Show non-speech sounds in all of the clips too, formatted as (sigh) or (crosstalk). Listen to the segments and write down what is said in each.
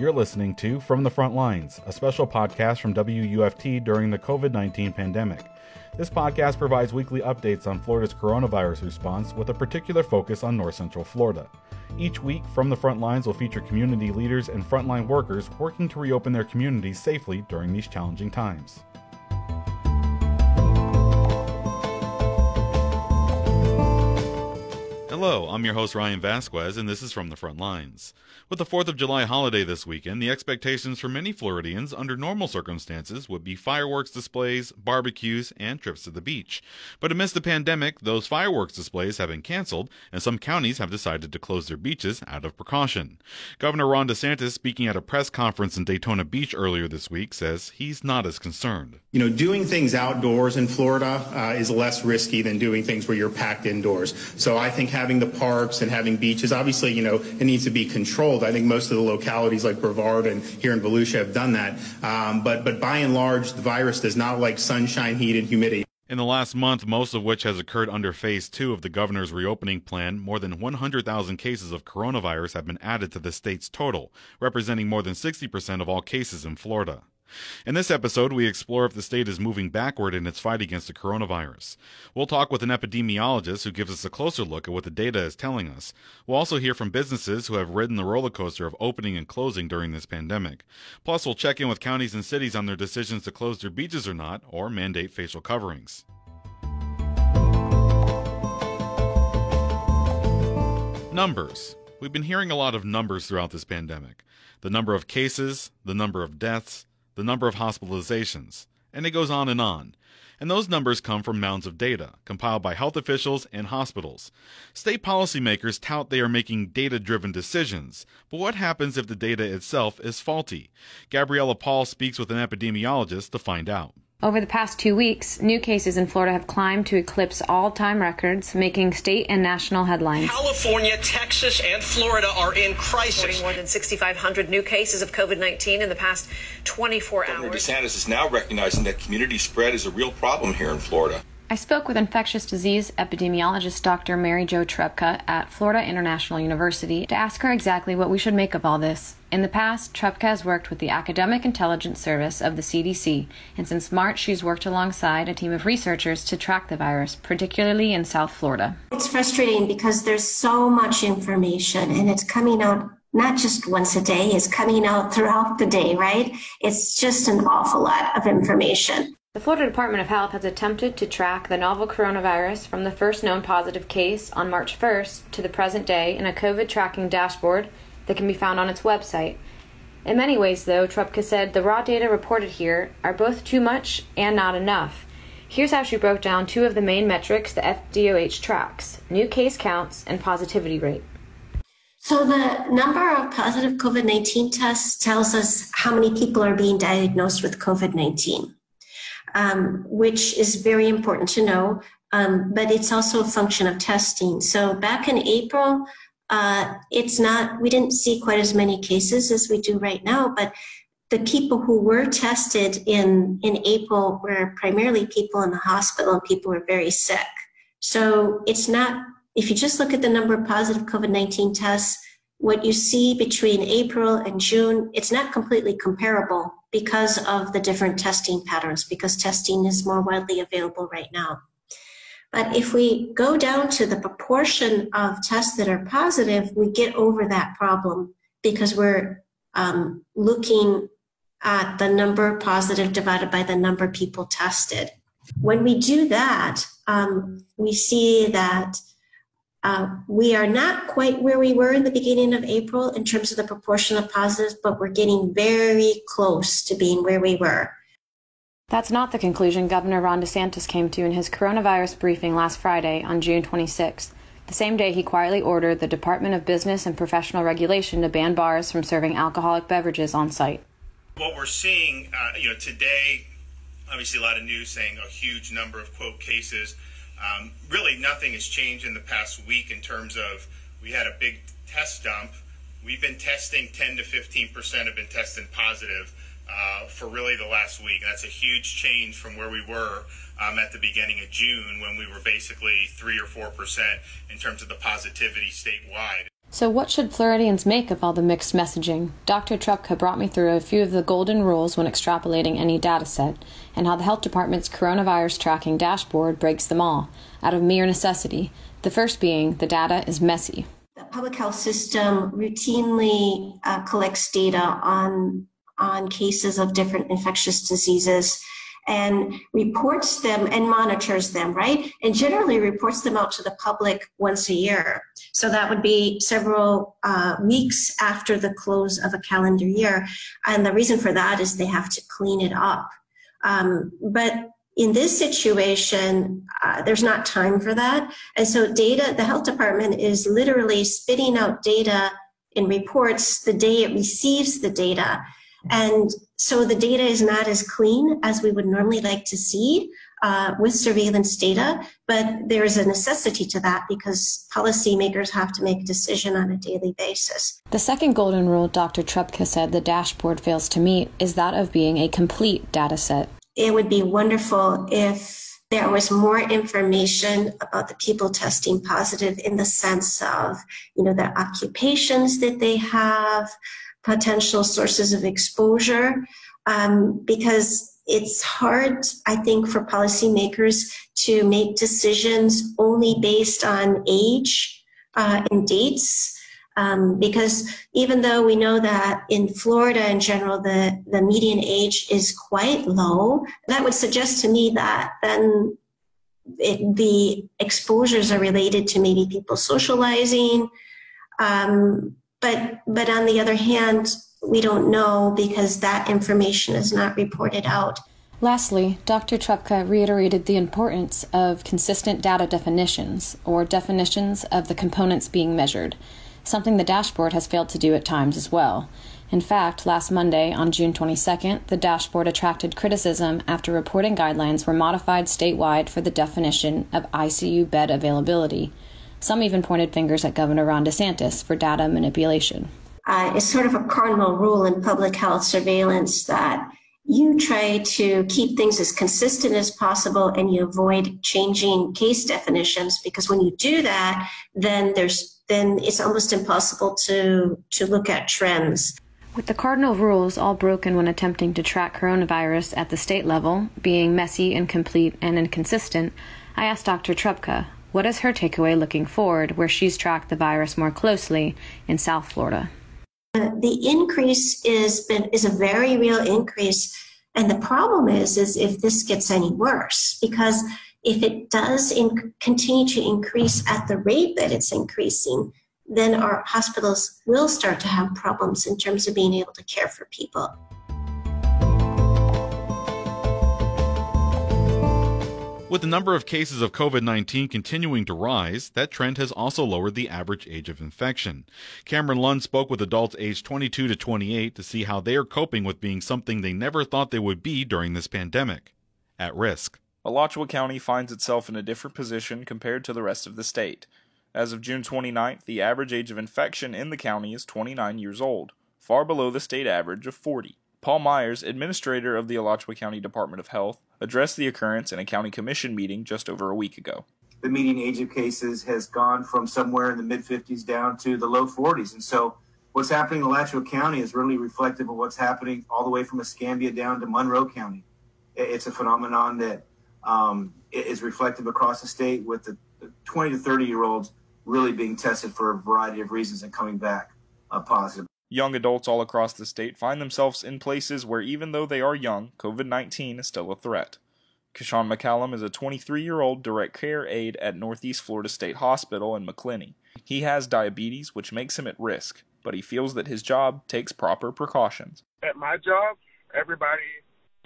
You're listening to From the Front Lines, a special podcast from WUFT during the COVID 19 pandemic. This podcast provides weekly updates on Florida's coronavirus response with a particular focus on North Central Florida. Each week, From the Front Lines will feature community leaders and frontline workers working to reopen their communities safely during these challenging times. Hello, I'm your host Ryan Vasquez, and this is From the Front Lines. With the 4th of July holiday this weekend, the expectations for many Floridians under normal circumstances would be fireworks displays, barbecues, and trips to the beach. But amidst the pandemic, those fireworks displays have been canceled, and some counties have decided to close their beaches out of precaution. Governor Ron DeSantis, speaking at a press conference in Daytona Beach earlier this week, says he's not as concerned. You know, doing things outdoors in Florida uh, is less risky than doing things where you're packed indoors. So I think having the parks and having beaches, obviously, you know, it needs to be controlled. I think most of the localities like Brevard and here in Volusia have done that. Um, but, but by and large, the virus does not like sunshine, heat, and humidity. In the last month, most of which has occurred under phase two of the governor's reopening plan, more than 100,000 cases of coronavirus have been added to the state's total, representing more than 60% of all cases in Florida. In this episode, we explore if the state is moving backward in its fight against the coronavirus. We'll talk with an epidemiologist who gives us a closer look at what the data is telling us. We'll also hear from businesses who have ridden the roller coaster of opening and closing during this pandemic. Plus, we'll check in with counties and cities on their decisions to close their beaches or not, or mandate facial coverings. Numbers. We've been hearing a lot of numbers throughout this pandemic the number of cases, the number of deaths, the number of hospitalizations, and it goes on and on. And those numbers come from mounds of data compiled by health officials and hospitals. State policymakers tout they are making data driven decisions, but what happens if the data itself is faulty? Gabriella Paul speaks with an epidemiologist to find out. Over the past two weeks, new cases in Florida have climbed to eclipse all time records, making state and national headlines. California, Texas, and Florida are in crisis. More than 6,500 new cases of COVID 19 in the past 24 Governor hours. DeSantis is now recognizing that community spread is a real problem here in Florida. I spoke with infectious disease epidemiologist Dr. Mary Jo Trepka at Florida International University to ask her exactly what we should make of all this. In the past, Trepka has worked with the Epidemic Intelligence Service of the CDC, and since March, she's worked alongside a team of researchers to track the virus, particularly in South Florida. It's frustrating because there's so much information and it's coming out not just once a day, it's coming out throughout the day, right? It's just an awful lot of information. The Florida Department of Health has attempted to track the novel coronavirus from the first known positive case on March 1st to the present day in a COVID tracking dashboard that can be found on its website. In many ways, though, Trepka said the raw data reported here are both too much and not enough. Here's how she broke down two of the main metrics the FDOH tracks new case counts and positivity rate. So the number of positive COVID 19 tests tells us how many people are being diagnosed with COVID 19 um, which is very important to know. Um, but it's also a function of testing. So back in April, uh, it's not, we didn't see quite as many cases as we do right now, but the people who were tested in, in April were primarily people in the hospital and people were very sick. So it's not, if you just look at the number of positive COVID 19 tests, what you see between April and June, it's not completely comparable because of the different testing patterns, because testing is more widely available right now. But if we go down to the proportion of tests that are positive, we get over that problem because we're um, looking at the number positive divided by the number of people tested. When we do that, um, we see that uh, we are not quite where we were in the beginning of April in terms of the proportion of positives, but we're getting very close to being where we were. That's not the conclusion Governor Ron DeSantis came to in his coronavirus briefing last Friday on June 26th, the same day he quietly ordered the Department of Business and Professional Regulation to ban bars from serving alcoholic beverages on site. What we're seeing, uh, you know, today, obviously a lot of news saying a huge number of quote cases. Um, really, nothing has changed in the past week in terms of we had a big test dump. We've been testing 10 to 15 percent have been testing positive uh, for really the last week. That's a huge change from where we were um, at the beginning of June when we were basically three or four percent in terms of the positivity statewide. So, what should Floridians make of all the mixed messaging? Dr. Trepka brought me through a few of the golden rules when extrapolating any data set, and how the health department's coronavirus tracking dashboard breaks them all, out of mere necessity. The first being the data is messy. The public health system routinely uh, collects data on, on cases of different infectious diseases and reports them and monitors them, right? And generally reports them out to the public once a year. So that would be several uh, weeks after the close of a calendar year. And the reason for that is they have to clean it up. Um, but in this situation, uh, there's not time for that. And so data, the health department is literally spitting out data in reports the day it receives the data. And so the data is not as clean as we would normally like to see uh, with surveillance data, but there is a necessity to that because policymakers have to make a decision on a daily basis. The second golden rule Dr. Trepka said the dashboard fails to meet is that of being a complete data set. It would be wonderful if there was more information about the people testing positive in the sense of, you know, their occupations that they have, potential sources of exposure um, because it's hard, I think, for policymakers to make decisions only based on age uh, and dates. Um, because even though we know that in Florida in general, the, the median age is quite low, that would suggest to me that then it, the exposures are related to maybe people socializing, um, but, but on the other hand, we don't know because that information is not reported out. Lastly, Dr. Trepka reiterated the importance of consistent data definitions, or definitions of the components being measured, something the dashboard has failed to do at times as well. In fact, last Monday, on June 22nd, the dashboard attracted criticism after reporting guidelines were modified statewide for the definition of ICU bed availability. Some even pointed fingers at Governor Ron DeSantis for data manipulation. Uh, it's sort of a cardinal rule in public health surveillance that you try to keep things as consistent as possible and you avoid changing case definitions because when you do that then there's then it's almost impossible to to look at trends with the cardinal rules all broken when attempting to track coronavirus at the state level being messy incomplete and inconsistent i asked dr Trepka what is her takeaway looking forward, where she's tracked the virus more closely in South Florida? Uh, the increase is been is a very real increase, and the problem is is if this gets any worse because if it does in, continue to increase at the rate that it's increasing, then our hospitals will start to have problems in terms of being able to care for people. With the number of cases of COVID 19 continuing to rise, that trend has also lowered the average age of infection. Cameron Lund spoke with adults aged 22 to 28 to see how they are coping with being something they never thought they would be during this pandemic at risk. Alachua County finds itself in a different position compared to the rest of the state. As of June 29th, the average age of infection in the county is 29 years old, far below the state average of 40. Paul Myers, administrator of the Alachua County Department of Health, addressed the occurrence in a county commission meeting just over a week ago. The median age of cases has gone from somewhere in the mid 50s down to the low 40s. And so what's happening in Alachua County is really reflective of what's happening all the way from Escambia down to Monroe County. It's a phenomenon that um, is reflective across the state with the 20 to 30 year olds really being tested for a variety of reasons and coming back uh, positive. Young adults all across the state find themselves in places where, even though they are young, COVID 19 is still a threat. Kashawn McCallum is a 23 year old direct care aide at Northeast Florida State Hospital in Macclenny. He has diabetes, which makes him at risk, but he feels that his job takes proper precautions. At my job, everybody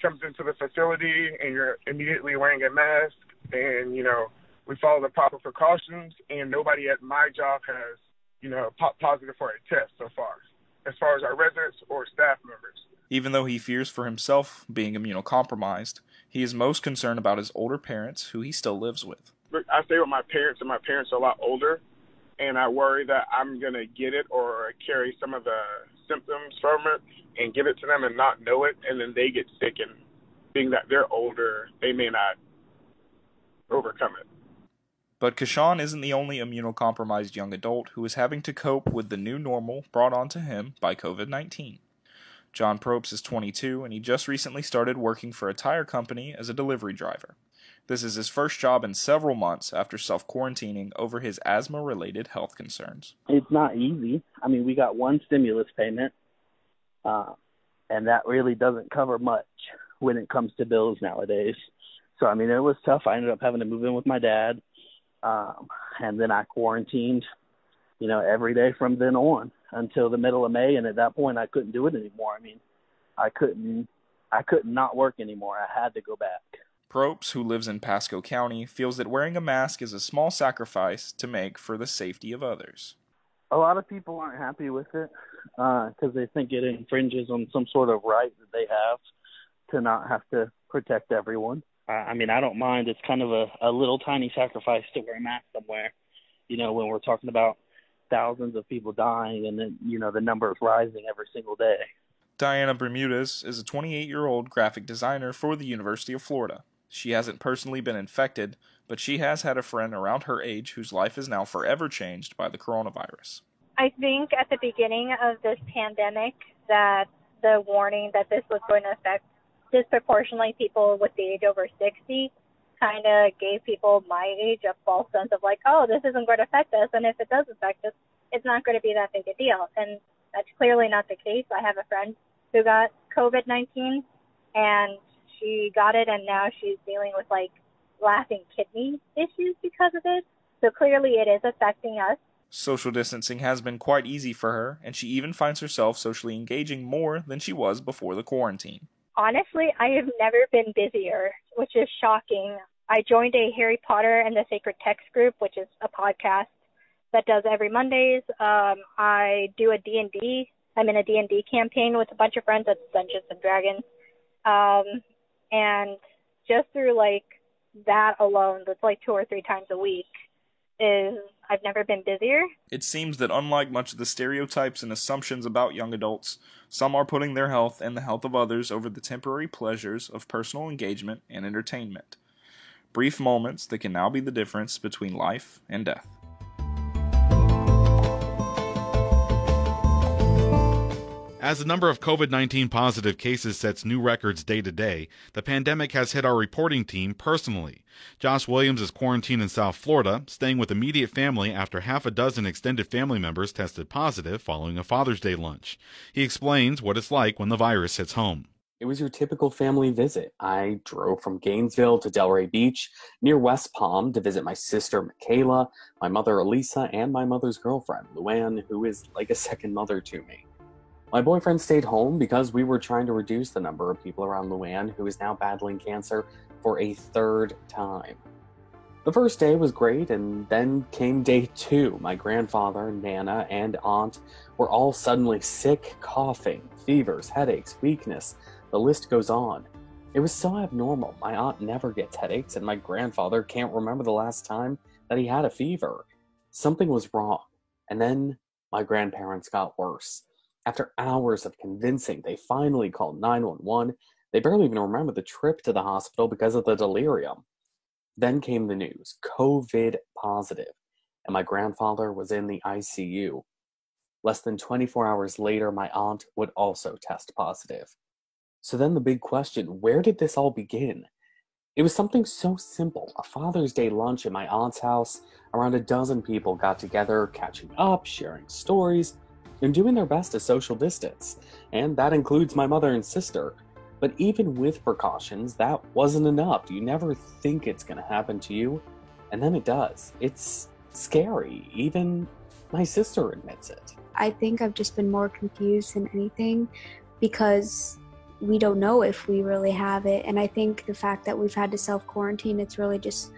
comes into the facility and you're immediately wearing a mask, and, you know, we follow the proper precautions, and nobody at my job has, you know, positive for a test so far as far as our residents or staff members. Even though he fears for himself being immunocompromised, he is most concerned about his older parents who he still lives with. I stay with my parents, and my parents are a lot older, and I worry that I'm going to get it or carry some of the symptoms from it and give it to them and not know it, and then they get sick, and being that they're older, they may not overcome it. But Kashawn isn't the only immunocompromised young adult who is having to cope with the new normal brought onto him by COVID 19. John Probst is 22 and he just recently started working for a tire company as a delivery driver. This is his first job in several months after self quarantining over his asthma related health concerns. It's not easy. I mean, we got one stimulus payment, uh, and that really doesn't cover much when it comes to bills nowadays. So, I mean, it was tough. I ended up having to move in with my dad, um, and then I quarantined, you know, every day from then on until the middle of May. And at that point, I couldn't do it anymore. I mean, I couldn't, I couldn't not work anymore. I had to go back. Probst, who lives in Pasco County, feels that wearing a mask is a small sacrifice to make for the safety of others. A lot of people aren't happy with it because uh, they think it infringes on some sort of right that they have to not have to protect everyone. I mean, I don't mind. It's kind of a, a little tiny sacrifice to wear a mask somewhere. You know, when we're talking about thousands of people dying and then, you know, the number is rising every single day. Diana Bermudez is a 28 year old graphic designer for the University of Florida. She hasn't personally been infected, but she has had a friend around her age whose life is now forever changed by the coronavirus. I think at the beginning of this pandemic that the warning that this was going to affect disproportionately people with the age over 60 kind of gave people my age a false sense of like, oh, this isn't going to affect us. And if it does affect us, it's not going to be that big a deal. And that's clearly not the case. I have a friend who got COVID 19 and she got it and now she's dealing with like lasting kidney issues because of it. So clearly it is affecting us. Social distancing has been quite easy for her, and she even finds herself socially engaging more than she was before the quarantine. Honestly, I have never been busier, which is shocking. I joined a Harry Potter and the Sacred Text group, which is a podcast that does every Mondays. Um, I do a D&D. I'm in a D&D campaign with a bunch of friends at Dungeons and Dragons. Um, and just through like that alone, that's like two or three times a week, is I've never been busier. It seems that unlike much of the stereotypes and assumptions about young adults, some are putting their health and the health of others over the temporary pleasures of personal engagement and entertainment. Brief moments that can now be the difference between life and death. As the number of COVID 19 positive cases sets new records day to day, the pandemic has hit our reporting team personally. Josh Williams is quarantined in South Florida, staying with immediate family after half a dozen extended family members tested positive following a Father's Day lunch. He explains what it's like when the virus hits home. It was your typical family visit. I drove from Gainesville to Delray Beach near West Palm to visit my sister Michaela, my mother Elisa, and my mother's girlfriend, Luann, who is like a second mother to me. My boyfriend stayed home because we were trying to reduce the number of people around Luann who is now battling cancer for a third time. The first day was great, and then came day two. My grandfather, Nana, and aunt were all suddenly sick, coughing, fevers, headaches, weakness. The list goes on. It was so abnormal. My aunt never gets headaches, and my grandfather can't remember the last time that he had a fever. Something was wrong. And then my grandparents got worse. After hours of convincing, they finally called 911. They barely even remember the trip to the hospital because of the delirium. Then came the news COVID positive, and my grandfather was in the ICU. Less than 24 hours later, my aunt would also test positive. So then the big question where did this all begin? It was something so simple a Father's Day lunch at my aunt's house. Around a dozen people got together, catching up, sharing stories, and doing their best to social distance, and that includes my mother and sister. But even with precautions, that wasn't enough. You never think it's going to happen to you, and then it does. It's scary. Even my sister admits it. I think I've just been more confused than anything because we don't know if we really have it. And I think the fact that we've had to self quarantine, it's really just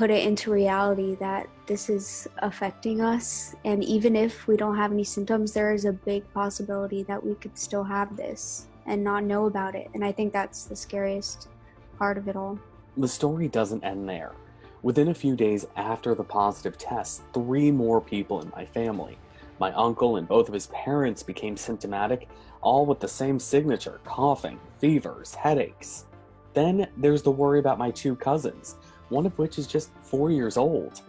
put it into reality that this is affecting us. And even if we don't have any symptoms, there is a big possibility that we could still have this and not know about it. And I think that's the scariest part of it all. The story doesn't end there. Within a few days after the positive test, three more people in my family, my uncle and both of his parents, became symptomatic, all with the same signature coughing, fevers, headaches. Then there's the worry about my two cousins one of which is just four years old.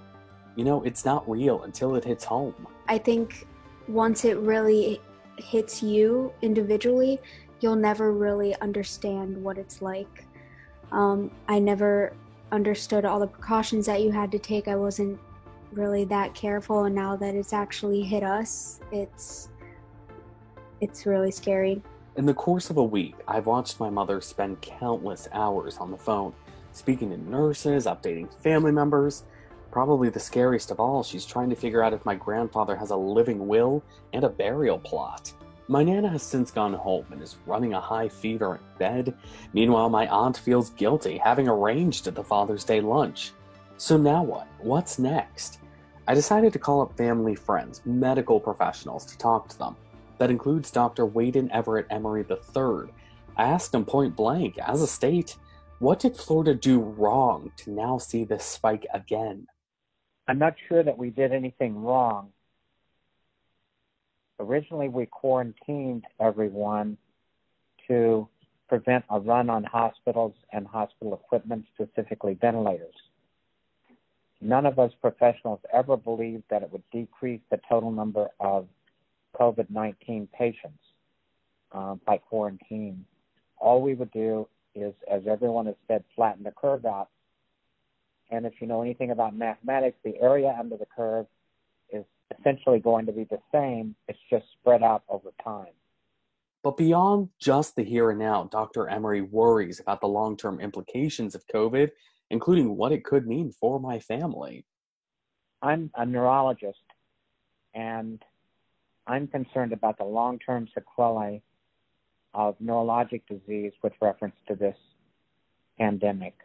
You know, it's not real until it hits home. I think once it really hits you individually, you'll never really understand what it's like. Um, I never understood all the precautions that you had to take. I wasn't really that careful, and now that it's actually hit us, it's it's really scary. In the course of a week, I've watched my mother spend countless hours on the phone, speaking to nurses, updating family members. Probably the scariest of all, she's trying to figure out if my grandfather has a living will and a burial plot. My Nana has since gone home and is running a high fever in bed. Meanwhile, my aunt feels guilty having arranged the Father's Day lunch. So now what? What's next? I decided to call up family friends, medical professionals, to talk to them. That includes Dr. Waden Everett Emery III. I asked him point blank, as a state, what did Florida do wrong to now see this spike again? I'm not sure that we did anything wrong. Originally, we quarantined everyone to prevent a run on hospitals and hospital equipment, specifically ventilators. None of us professionals ever believed that it would decrease the total number of COVID 19 patients um, by quarantine. All we would do is, as everyone has said, flatten the curve out. And if you know anything about mathematics, the area under the curve is essentially going to be the same, it's just spread out over time. But beyond just the here and now, Dr. Emery worries about the long term implications of COVID, including what it could mean for my family. I'm a neurologist, and I'm concerned about the long term sequelae of neurologic disease with reference to this pandemic.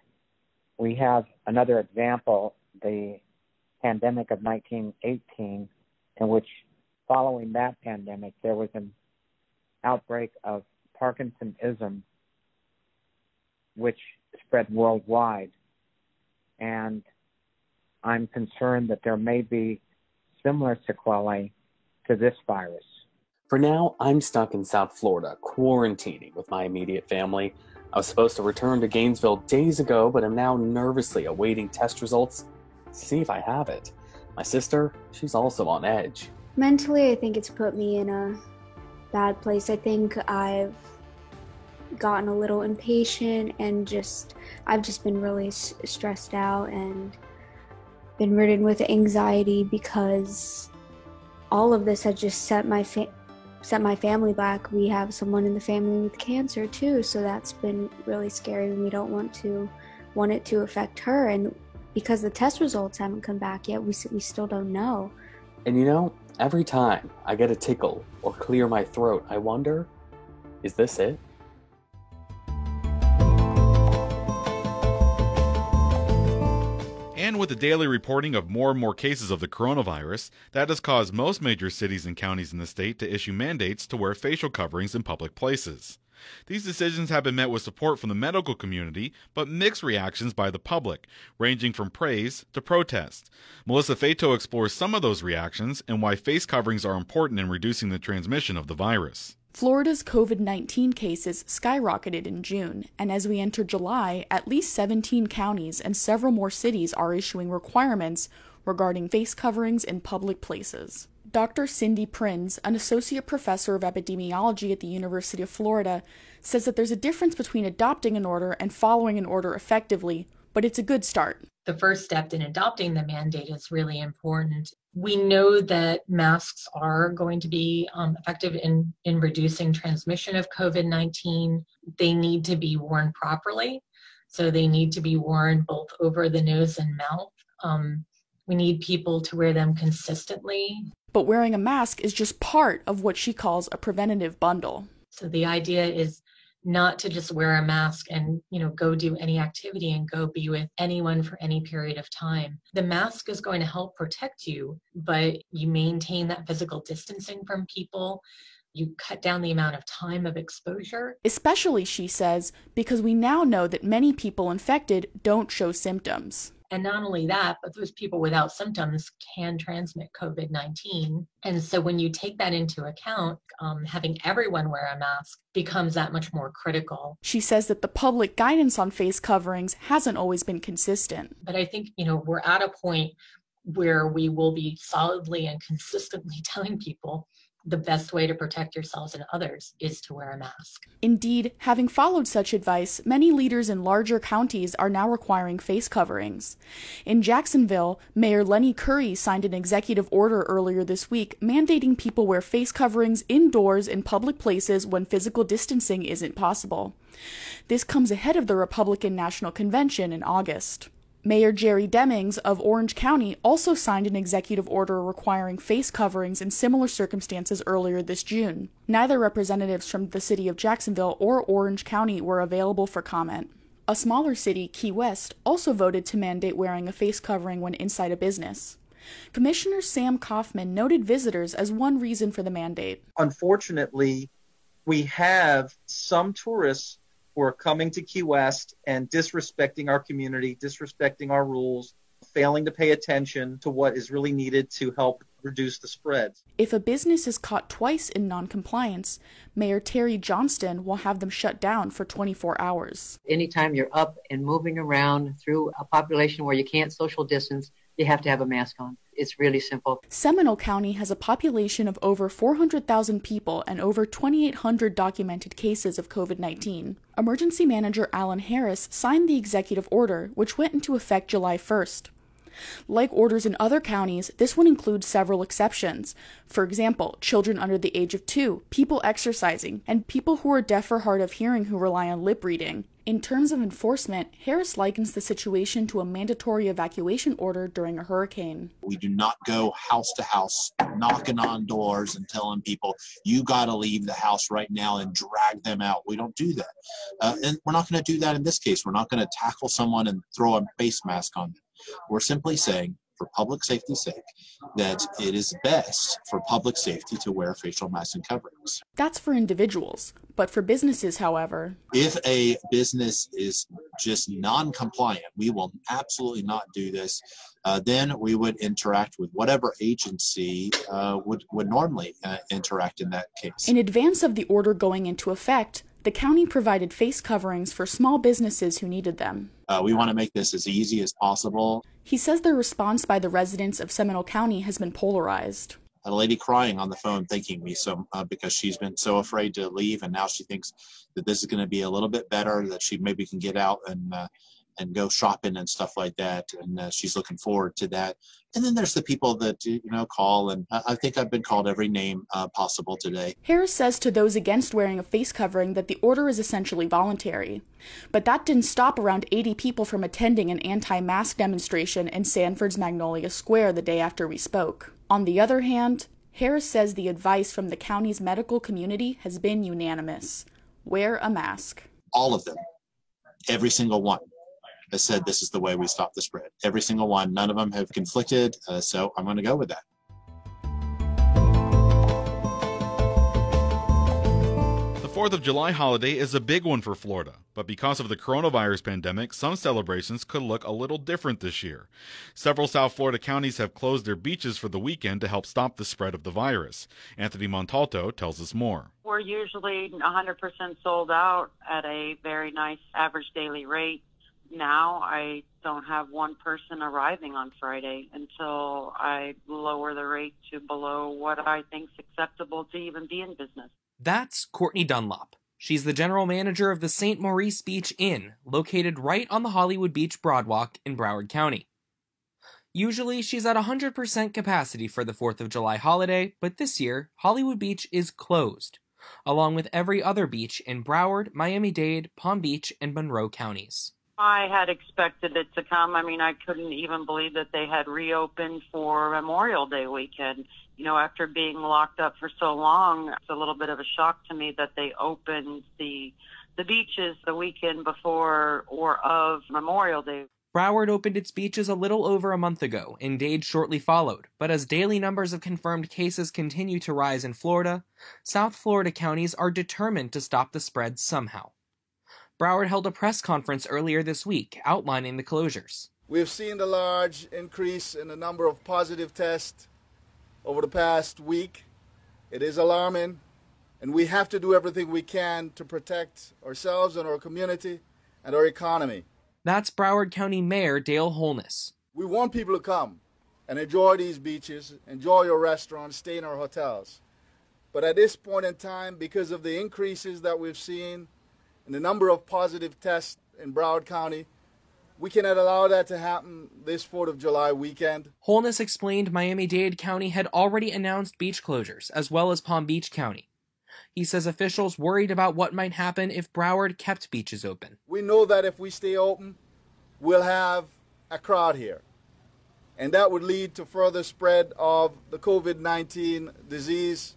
We have another example, the pandemic of 1918, in which following that pandemic, there was an outbreak of Parkinsonism, which spread worldwide. And I'm concerned that there may be similar sequelae to this virus. For now, I'm stuck in South Florida, quarantining with my immediate family. I was supposed to return to Gainesville days ago, but I'm now nervously awaiting test results to see if I have it. My sister, she's also on edge. Mentally, I think it's put me in a bad place. I think I've gotten a little impatient and just, I've just been really s- stressed out and been ridden with anxiety because all of this has just set my fa- set my family back. We have someone in the family with cancer too, so that's been really scary and we don't want to want it to affect her and because the test results haven't come back yet, we we still don't know. And you know, every time I get a tickle or clear my throat, I wonder, is this it? With the daily reporting of more and more cases of the coronavirus, that has caused most major cities and counties in the state to issue mandates to wear facial coverings in public places. These decisions have been met with support from the medical community, but mixed reactions by the public, ranging from praise to protest. Melissa Fato explores some of those reactions and why face coverings are important in reducing the transmission of the virus. Florida's COVID 19 cases skyrocketed in June, and as we enter July, at least 17 counties and several more cities are issuing requirements regarding face coverings in public places. Dr. Cindy Prins, an associate professor of epidemiology at the University of Florida, says that there's a difference between adopting an order and following an order effectively, but it's a good start. The first step in adopting the mandate is really important. We know that masks are going to be um, effective in, in reducing transmission of COVID 19. They need to be worn properly. So they need to be worn both over the nose and mouth. Um, we need people to wear them consistently. But wearing a mask is just part of what she calls a preventative bundle. So the idea is not to just wear a mask and you know go do any activity and go be with anyone for any period of time the mask is going to help protect you but you maintain that physical distancing from people you cut down the amount of time of exposure. Especially, she says, because we now know that many people infected don't show symptoms. And not only that, but those people without symptoms can transmit COVID 19. And so when you take that into account, um, having everyone wear a mask becomes that much more critical. She says that the public guidance on face coverings hasn't always been consistent. But I think, you know, we're at a point where we will be solidly and consistently (laughs) telling people the best way to protect yourselves and others is to wear a mask. Indeed, having followed such advice, many leaders in larger counties are now requiring face coverings. In Jacksonville, Mayor Lenny Curry signed an executive order earlier this week mandating people wear face coverings indoors in public places when physical distancing isn't possible. This comes ahead of the Republican National Convention in August. Mayor Jerry Demings of Orange County also signed an executive order requiring face coverings in similar circumstances earlier this June. Neither representatives from the city of Jacksonville or Orange County were available for comment. A smaller city, Key West, also voted to mandate wearing a face covering when inside a business. Commissioner Sam Kaufman noted visitors as one reason for the mandate. Unfortunately, we have some tourists who are coming to Key West and disrespecting our community, disrespecting our rules, failing to pay attention to what is really needed to help reduce the spread. If a business is caught twice in noncompliance, Mayor Teri Johnston will have them shut down for 24 hours. Anytime you're up and moving around through a population where you can't social distance, you have to have a mask on. It's really simple. Seminole County has a population of over 400,000 people and over 2,800 documented cases of COVID 19. Emergency Manager Alan Harris signed the executive order, which went into effect July 1st. Like orders in other counties, this one includes several exceptions. For example, children under the age of two, people exercising, and people who are deaf or hard of hearing who rely on lip reading. In terms of enforcement, Harris likens the situation to a mandatory evacuation order during a hurricane. We do not go house to house knocking on doors and telling people, you got to leave the house right now and drag them out. We don't do that. Uh, and we're not going to do that in this case. We're not going to tackle someone and throw a face mask on them. We're simply saying, for public safety's sake, that it is best for public safety to wear facial masks and coverings. That's for individuals. But for businesses, however, if a business is just non compliant, we will absolutely not do this. Uh, then we would interact with whatever agency uh, would, would normally uh, interact in that case. In advance of the order going into effect, the county provided face coverings for small businesses who needed them. Uh, we want to make this as easy as possible. He says the response by the residents of Seminole County has been polarized. A lady crying on the phone thanking me so uh, because she's been so afraid to leave, and now she thinks that this is going to be a little bit better, that she maybe can get out and uh, and go shopping and stuff like that. And uh, she's looking forward to that. And then there's the people that, you know, call. And I, I think I've been called every name uh, possible today. Harris says to those against wearing a face covering that the order is essentially voluntary. But that didn't stop around 80 people from attending an anti mask demonstration in Sanford's Magnolia Square the day after we spoke. On the other hand, Harris says the advice from the county's medical community has been unanimous wear a mask. All of them, every single one has said this is the way we stop the spread. Every single one, none of them have conflicted. Uh, so I'm going to go with that. The 4th of July holiday is a big one for Florida, but because of the coronavirus pandemic, some celebrations could look a little different this year. Several South Florida counties have closed their beaches for the weekend to help stop the spread of the virus. Anthony Montalto tells us more. We're usually 100% sold out at a very nice average daily rate now I don't have one person arriving on Friday until I lower the rate to below what I think is acceptable to even be in business. That's Courtney Dunlop. She's the general manager of the St. Maurice Beach Inn, located right on the Hollywood Beach Broadwalk in Broward County. Usually, she's at 100% capacity for the 4th of July holiday, but this year, Hollywood Beach is closed, along with every other beach in Broward, Miami Dade, Palm Beach, and Monroe counties. I had expected it to come. I mean, I couldn't even believe that they had reopened for Memorial Day weekend. You know, after being locked up for so long, it's a little bit of a shock to me that they opened the the beaches the weekend before or of Memorial Day. Broward opened its beaches a little over a month ago, and Dade shortly followed. But as daily numbers of confirmed cases continue to rise in Florida, South Florida counties are determined to stop the spread somehow. Broward held a press conference earlier this week outlining the closures. We've seen the large increase in the number of positive tests over the past week. It is alarming, and we have to do everything we can to protect ourselves and our community and our economy. That's Broward County Mayor Dale Holness. We want people to come and enjoy these beaches, enjoy your restaurants, stay in our hotels. But at this point in time, because of the increases that we've seen in the number of positive tests in Broward County, we cannot allow that to happen this 4th of July weekend. Holness explained Miami Dade County had already announced beach closures, as well as Palm Beach County. He says officials worried about what might happen if Broward kept beaches open. We know that if we stay open, we'll have a crowd here. And that would lead to further spread of the COVID 19 disease,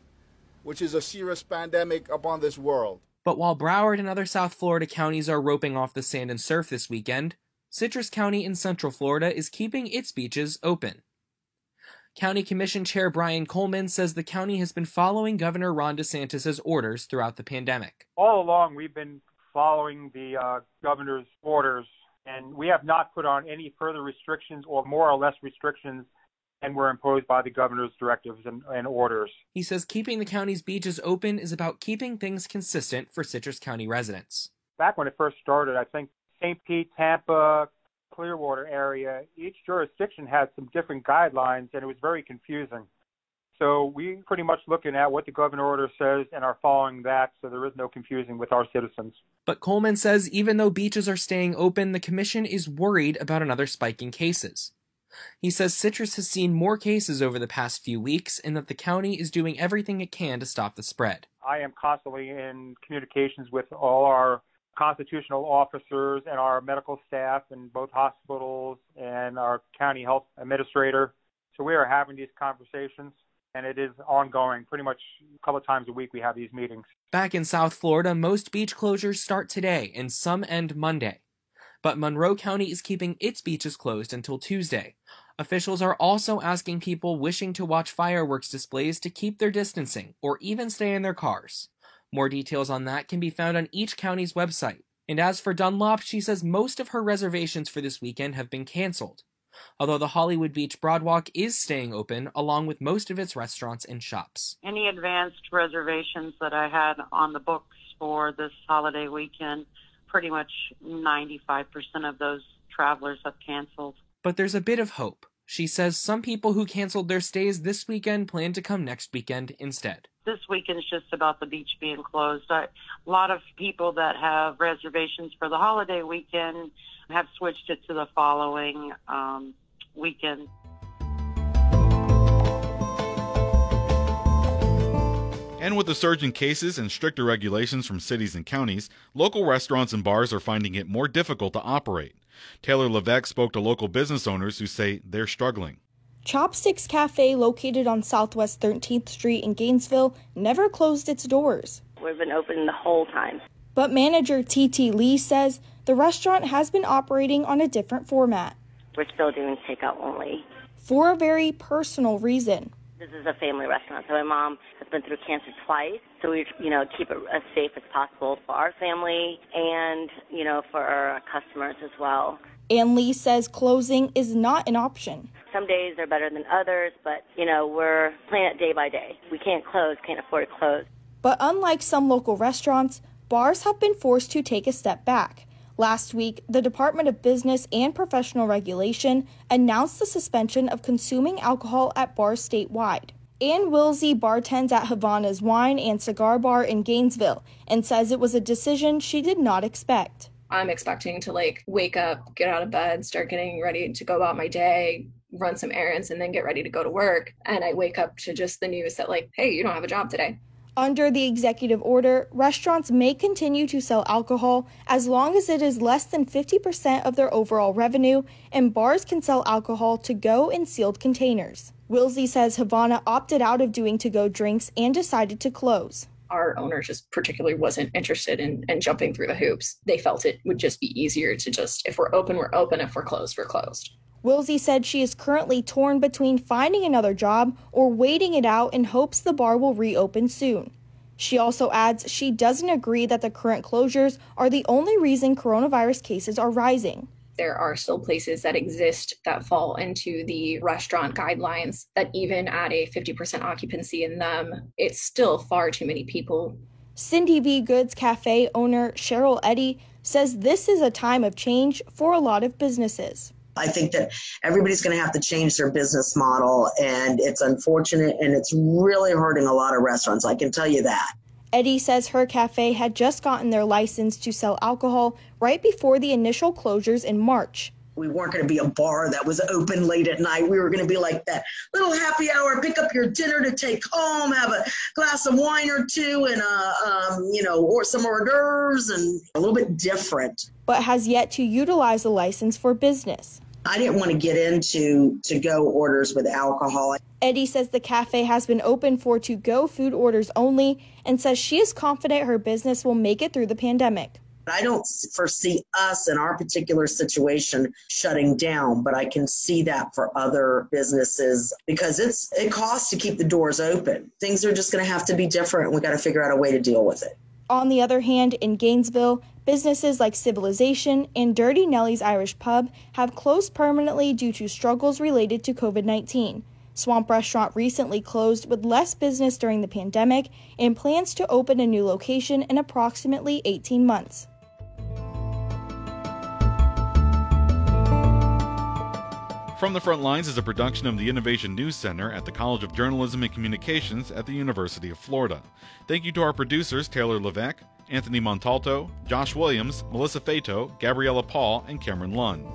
which is a serious pandemic upon this world. But while Broward and other South Florida counties are roping off the sand and surf this weekend, Citrus County in Central Florida is keeping its beaches open. County Commission Chair Brian Coleman says the county has been following Governor Ron DeSantis' orders throughout the pandemic. All along, we've been following the uh, governor's orders, and we have not put on any further restrictions or more or less restrictions than were imposed by the governor's directives and, and orders. He says keeping the county's beaches open is about keeping things consistent for Citrus County residents. Back when it first started, I think St. Pete, Tampa, Clearwater area, each jurisdiction had some different guidelines, and it was very confusing. So we pretty much looking at what the governor order says and are following that, so there is no confusing with our citizens. But Coleman says even though beaches are staying open, the commission is worried about another spike in cases. He says Citrus has seen more cases over the past few weeks and that the county is doing everything it can to stop the spread. I am constantly in communications with all our constitutional officers and our medical staff in both hospitals and our county health administrator. So we are having these conversations and it is ongoing. Pretty much a couple of times a week we have these meetings. Back in South Florida, most beach closures start today and some end Monday. But Monroe County is keeping its beaches closed until Tuesday. Officials are also asking people wishing to watch fireworks displays to keep their distancing or even stay in their cars. More details on that can be found on each county's website. And as for Dunlop, she says most of her reservations for this weekend have been canceled. Although the Hollywood Beach Broadwalk is staying open, along with most of its restaurants and shops. Any advanced reservations that I had on the books for this holiday weekend, pretty much 95% of those travelers have canceled. But there's a bit of hope. She says some people who canceled their stays this weekend plan to come next weekend instead this weekend is just about the beach being closed. I, a lot of people that have reservations for the holiday weekend have switched it to the following um, weekend. And with the surge in cases and stricter regulations from cities and counties, local restaurants and bars are finding it more difficult to operate. Taylor Levesque spoke to local business owners who say they're struggling. Chopsticks Cafe, located on Southwest 13th Street in Gainesville, never closed its doors. We've been open the whole time. But manager TT Lee says the restaurant has been operating on a different format. We're still doing takeout only. For a very personal reason. This is a family restaurant, so my mom has been through cancer twice, so we, you know, keep it as safe as possible for our family and, you know, for our customers as well. And Lee says closing is not an option. Some days are better than others, but you know, we're playing it day by day. We can't close, can't afford to close. But unlike some local restaurants, bars have been forced to take a step back. Last week, the Department of Business and Professional Regulation announced the suspension of consuming alcohol at bars statewide. Ann Wilsey bartends at Havana's Wine and Cigar Bar in Gainesville and says it was a decision she did not expect. I'm expecting to like wake up, get out of bed, start getting ready to go about my day, run some errands, and then get ready to go to work. And I wake up to just the news that, like, hey, you don't have a job today. Under the executive order, restaurants may continue to sell alcohol as long as it is less than 50% of their overall revenue, and bars can sell alcohol to go in sealed containers. Wilsey says Havana opted out of doing to go drinks and decided to close our owner just particularly wasn't interested in, in jumping through the hoops. They felt it would just be easier to just, if we're open, we're open. If we're closed, we're closed. Wilsey said she is currently torn between finding another job or waiting it out in hopes the bar will reopen soon. She also adds she doesn't agree that the current closures are the only reason coronavirus cases are rising. there are still places that exist that fall into the restaurant guidelines that even at a 50% occupancy in them, it's still far too many people. Cindy V. Goods Cafe owner Cheryl Eddy says this is a time of change for a lot of businesses. I think that everybody's going to have to change their business model, and it's unfortunate and it's really hurting a lot of restaurants. I can tell you that. Eddy says her cafe had just gotten their license to sell alcohol right before the initial closures in March. We weren't going to be a bar that was open late at night. We were going to be like that little happy hour, pick up your dinner to take home, have a glass of wine or two, and uh, um, you know, or some hors d'oeuvres, and a little bit different. But has yet to utilize the license for business. I didn't want to get into to go orders with alcohol. Eddy says the cafe has been open for to go food orders only and says she is confident her business will make it through the pandemic. I don't foresee us in our particular situation shutting down, but I can see that for other businesses because it's it costs to keep the doors open. Things are just going to have to be different. We got to figure out a way to deal with it. On the other hand, in Gainesville, businesses like Civilization and Dirty Nellie's Irish Pub have closed permanently due to struggles related to COVID 19. Swamp Restaurant recently closed with less business during the pandemic and plans to open a new location in approximately 18 months. From the Front Lines is a production of the Innovation News Center at the College of Journalism and Communications at the University of Florida. Thank you to our producers Taylor Levesque, Anthony Montalto, Josh Williams, Melissa Fato, Gabriella Paul, and Cameron Lunn.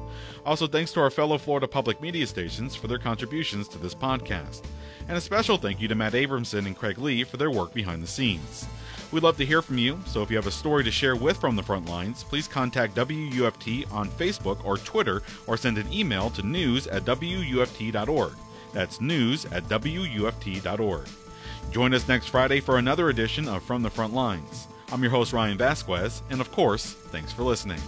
Also, thanks to our fellow Florida public media stations for their contributions to this podcast. And a special thank you to Matt Abramson and Craig Lee for their work behind the scenes. We'd love to hear from you, so if you have a story to share with From the Front Lines, please contact WUFT on Facebook or Twitter or send an email to news at WUFT.org. That's news at WUFT.org. Join us next Friday for another edition of From the Front Lines. I'm your host, Ryan Vasquez, and of course, thanks for listening.